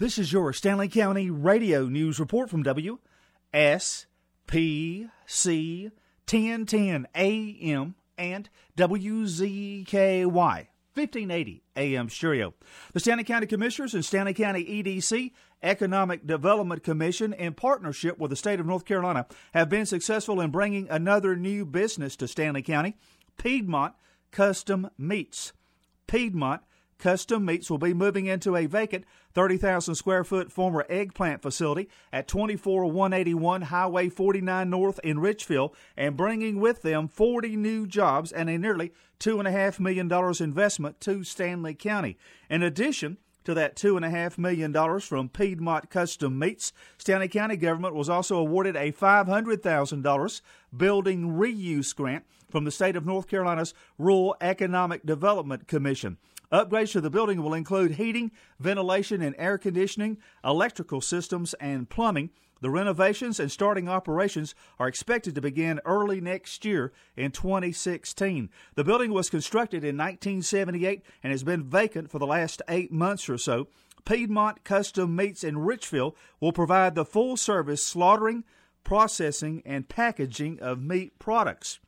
This is your Stanly County Radio News Report from WSPC 1010 AM and WZKY 1580 AM stereo. The Stanly County Commissioners and Stanly County EDC Economic Development Commission, in partnership with the state of North Carolina, have been successful in bringing another new business to Stanly County Piedmont Custom Meats. Piedmont Custom Meats will be moving into a vacant 30,000 square foot former eggplant facility at 24181 Highway 49 North in Richfield and bringing with them 40 new jobs and a nearly $2.5 million investment to Stanly County. In addition, to that $2.5 million from Piedmont Custom Meats. Stanly County government was also awarded a $500,000 building reuse grant from the state of North Carolina's Rural Economic Development Commission. Upgrades to the building will include heating, ventilation, and air conditioning, electrical systems, and plumbing. The renovations and starting operations are expected to begin early next year in 2016. The building was constructed in 1978 and has been vacant for the last eight months or so. Piedmont Custom Meats in Richfield will provide the full service slaughtering, processing, and packaging of meat products.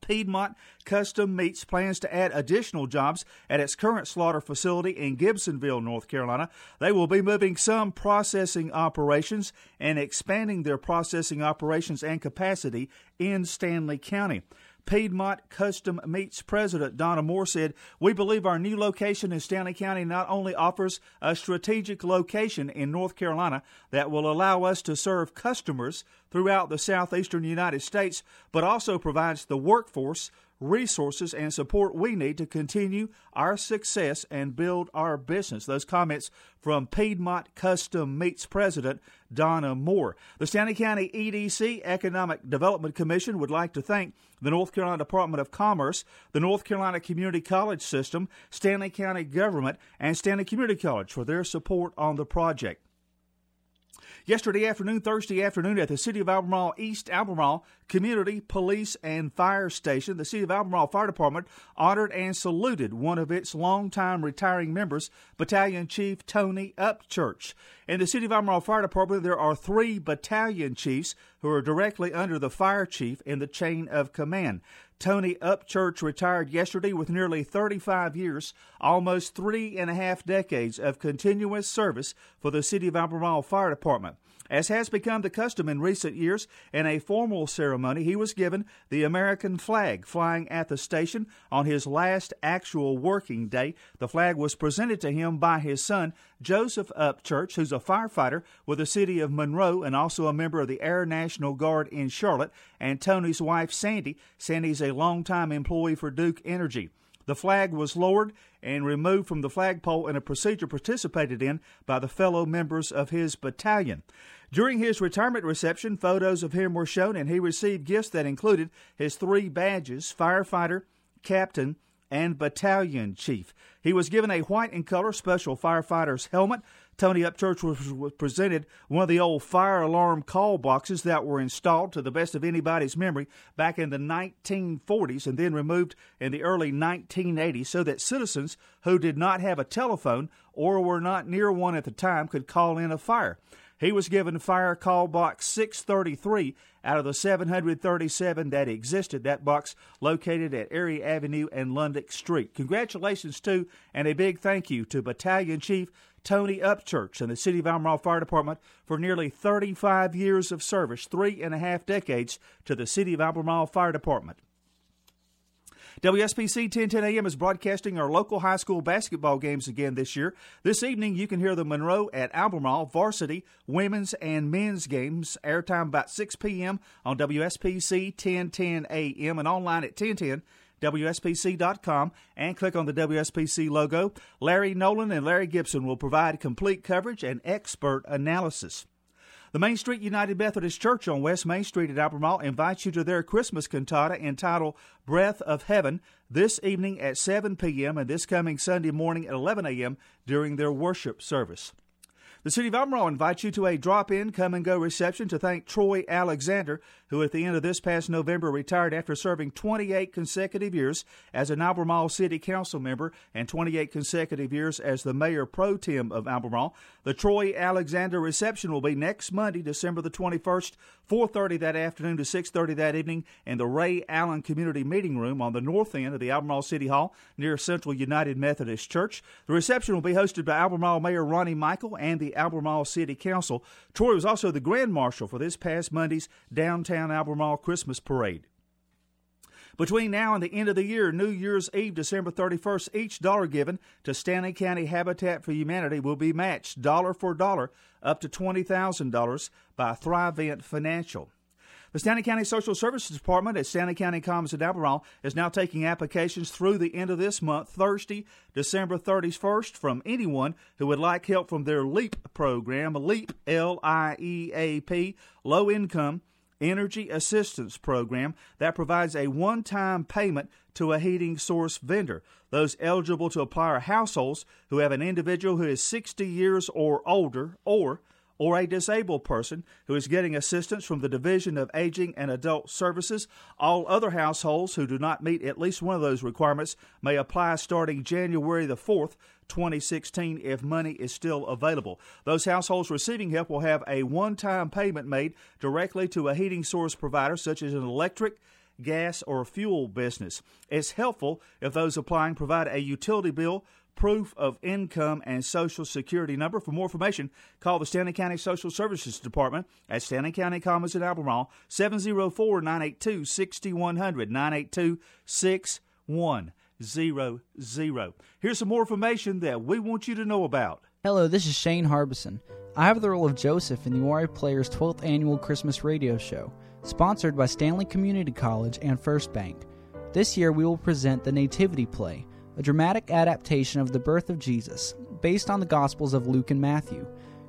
Piedmont Custom Meats plans to add additional jobs at its current slaughter facility in Gibsonville, North Carolina. They will be moving some processing operations and expanding their processing operations and capacity in Stanly County. Piedmont Custom Meats President Donna Moore said, We believe our new location in Stanly County not only offers a strategic location in North Carolina that will allow us to serve customers throughout the southeastern United States, but also provides the workforce resources and support we need to continue our success and build our business. Those comments from Piedmont Custom Meats President Donna Moore. The Stanly County EDC Economic Development Commission would like to thank the North Carolina Department of Commerce, the North Carolina Community College System, Stanly County Government, and Stanly Community College for their support on the project. Yesterday afternoon, Thursday afternoon, at the City of Albemarle East Albemarle Community Police and Fire Station, the City of Albemarle Fire Department honored and saluted one of its longtime retiring members, Battalion Chief Tony Upchurch. In the City of Albemarle Fire Department, there are three battalion chiefs who are directly under the fire chief in the chain of command. Tony Upchurch retired yesterday with nearly 35 years, almost three and a half decades of continuous service for the City of Albemarle Fire Department. As has become the custom in recent years, in a formal ceremony, he was given the American flag flying at the station on his last actual working day. The flag was presented to him by his son, Joseph Upchurch, who's a firefighter with the city of Monroe and also a member of the Air National Guard in Charlotte, and Tony's wife, Sandy. Sandy's a longtime employee for Duke Energy. The flag was lowered and removed from the flagpole in a procedure participated in by the fellow members of his battalion. During his retirement reception, photos of him were shown, and he received gifts that included his three badges firefighter, captain, and battalion chief. He was given a white and color special firefighter's helmet. Tony Upchurch was presented one of the old fire alarm call boxes that were installed to the best of anybody's memory back in the 1940s and then removed in the early 1980s so that citizens who did not have a telephone or were not near one at the time could call in a fire. He was given fire call box 633 out of the 737 that existed. That box located at Erie Avenue and Lundick Street. Congratulations to and a big thank you to Battalion Chief Tony Upchurch and the City of Albemarle Fire Department for nearly 35 years of service, three and a half decades to the City of Albemarle Fire Department. WSPC 1010 AM is broadcasting our local high school basketball games again this year. This evening, you can hear the Monroe at Albemarle varsity women's and men's games. Airtime about 6 p.m. on WSPC 1010 AM and online at 1010 WSPC.com and click on the WSPC logo. Larry Nolan and Larry Gibson will provide complete coverage and expert analysis. The Main Street United Methodist Church on West Main Street at Albemarle invites you to their Christmas cantata entitled Breath of Heaven this evening at 7 p.m. and this coming Sunday morning at 11 a.m. during their worship service. The City of Albemarle invites you to a drop in, come and go reception to thank Troy Alexander, who at the end of this past November retired after serving 28 consecutive years as an Albemarle City Council member and 28 consecutive years as the Mayor Pro Tem of Albemarle. The Troy Alexander reception will be next Monday, December the 21st, 4.30 that afternoon to 6.30 that evening in the Ray Allen Community Meeting Room on the north end of the Albemarle City Hall near Central United Methodist Church. The reception will be hosted by Albemarle Mayor Ronnie Michael and the Albemarle City Council. Troy was also the Grand Marshal for this past Monday's downtown Albemarle Christmas Parade. Between now and the end of the year, New Year's Eve, December 31st, each dollar given to Stanly County Habitat for Humanity will be matched dollar for dollar up to $20,000 by Thrivent Financial. The Stanly County Social Services Department at Stanly County Commons at Albemarle is now taking applications through the end of this month, Thursday, December 31st, from anyone who would like help from their LEAP program, LEAP, L I E A P, low income energy assistance program that provides a one time payment to a heating source vendor. Those eligible to apply are households who have an individual who is 60 years or older or or a disabled person who is getting assistance from the Division of Aging and Adult Services. All other households who do not meet at least one of those requirements may apply starting January the 4th. 2016 if money is still available. Those households receiving help will have a one time payment made directly to a heating source provider, such as an electric, gas, or fuel business. It's helpful if those applying provide a utility bill proof of income and social security number. For more information, call the Stanly County Social Services Department at Stanly County Commons in Albemarle, 704 982 6100 982 6100. Here's some more information that we want you to know about. Hello, this is Shane Harbison. I have the role of Joseph in the Uwharrie Players 12th Annual Christmas Radio Show, sponsored by Stanly Community College and First Bank. This year we will present the Nativity Play a dramatic adaptation of the birth of Jesus, based on the Gospels of Luke and Matthew.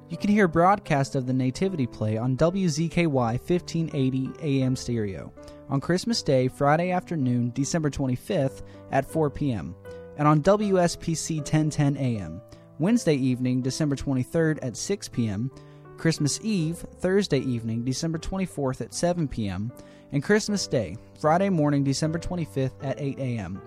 You can hear a broadcast of the Nativity play on WZKY 1580 AM stereo on Christmas Day, Friday afternoon, December 25th at 4 p.m., and on WSPC 1010 AM, Wednesday evening, December 23rd at 6 p.m., Christmas Eve, Thursday evening, December 24th at 7 p.m., and Christmas Day, Friday morning, December 25th at 8 a.m.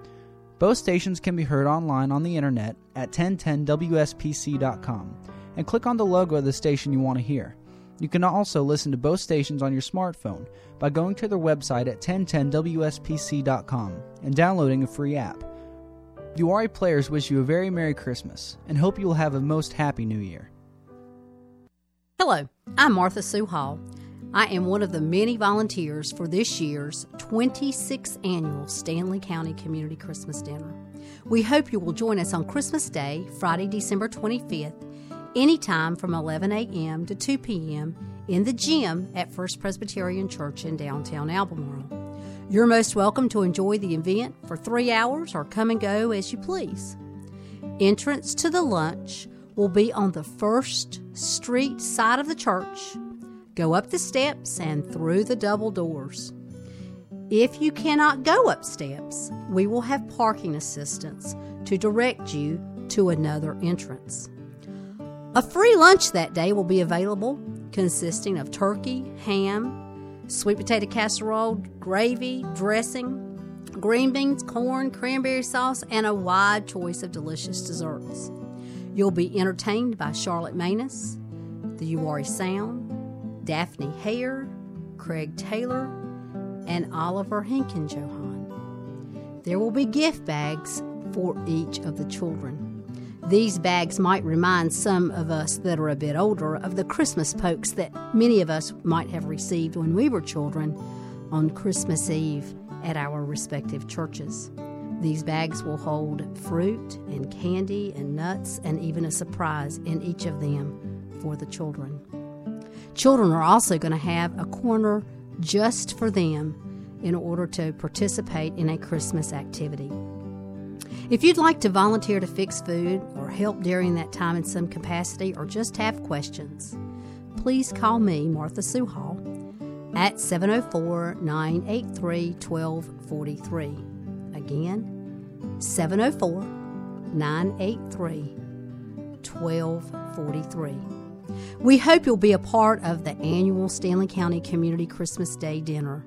Both stations can be heard online on the internet at 1010wspc.com and click on the logo of the station you want to hear. You can also listen to both stations on your smartphone by going to their website at 1010wspc.com and downloading a free app. Uwharrie players wish you a very Merry Christmas and hope you will have a most happy New Year. Hello, I'm Martha Sue Hall. I am one of the many volunteers for this year's 26th annual Stanly County Community Christmas Dinner. We hope you will join us on Christmas Day, Friday, December 25th, anytime from 11 a.m. to 2 p.m. in the gym at First Presbyterian Church in downtown Albemarle. You're most welcome to enjoy the event for three hours or come and go as you please. Entrance to the lunch will be on the First Street side of the church Go up the steps and through the double doors. If you cannot go up steps, we will have parking assistance to direct you to another entrance. A free lunch that day will be available, consisting of turkey, ham, sweet potato casserole, gravy, dressing, green beans, corn, cranberry sauce, and a wide choice of delicious desserts. You'll be entertained by Charlotte Manus, the Uwharrie Sound, Daphne Hare, Craig Taylor, and Oliver Hinkenjohann. There will be gift bags for each of the children. These bags might remind some of us that are a bit older of the Christmas pokes that many of us might have received when we were children on Christmas Eve at our respective churches. These bags will hold fruit and candy and nuts and even a surprise in each of them for the children. Children are also going to have a corner just for them in order to participate in a Christmas activity. If you'd like to volunteer to fix food or help during that time in some capacity or just have questions, please call me, Martha Sue Hall, at 704 983 1243. Again, 704 983 1243. We hope you'll be a part of the annual Stanly County Community Christmas Day dinner.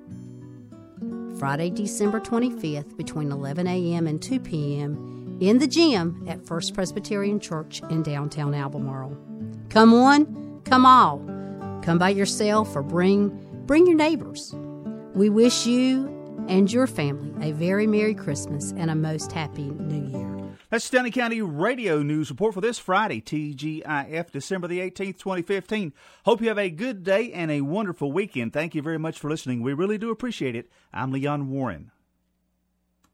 Friday, December 25th, between 11 a.m. and 2 p.m., in the gym at First Presbyterian Church in downtown Albemarle. Come one, come all. Come by yourself or bring bring your neighbors. We wish you and your family a very Merry Christmas and a most happy New Year. That's Stanly County Radio News Report for this Friday, TGIF, December the 18th, 2015. Hope you have a good day and a wonderful weekend. Thank you very much for listening. We really do appreciate it. I'm Leon Warren.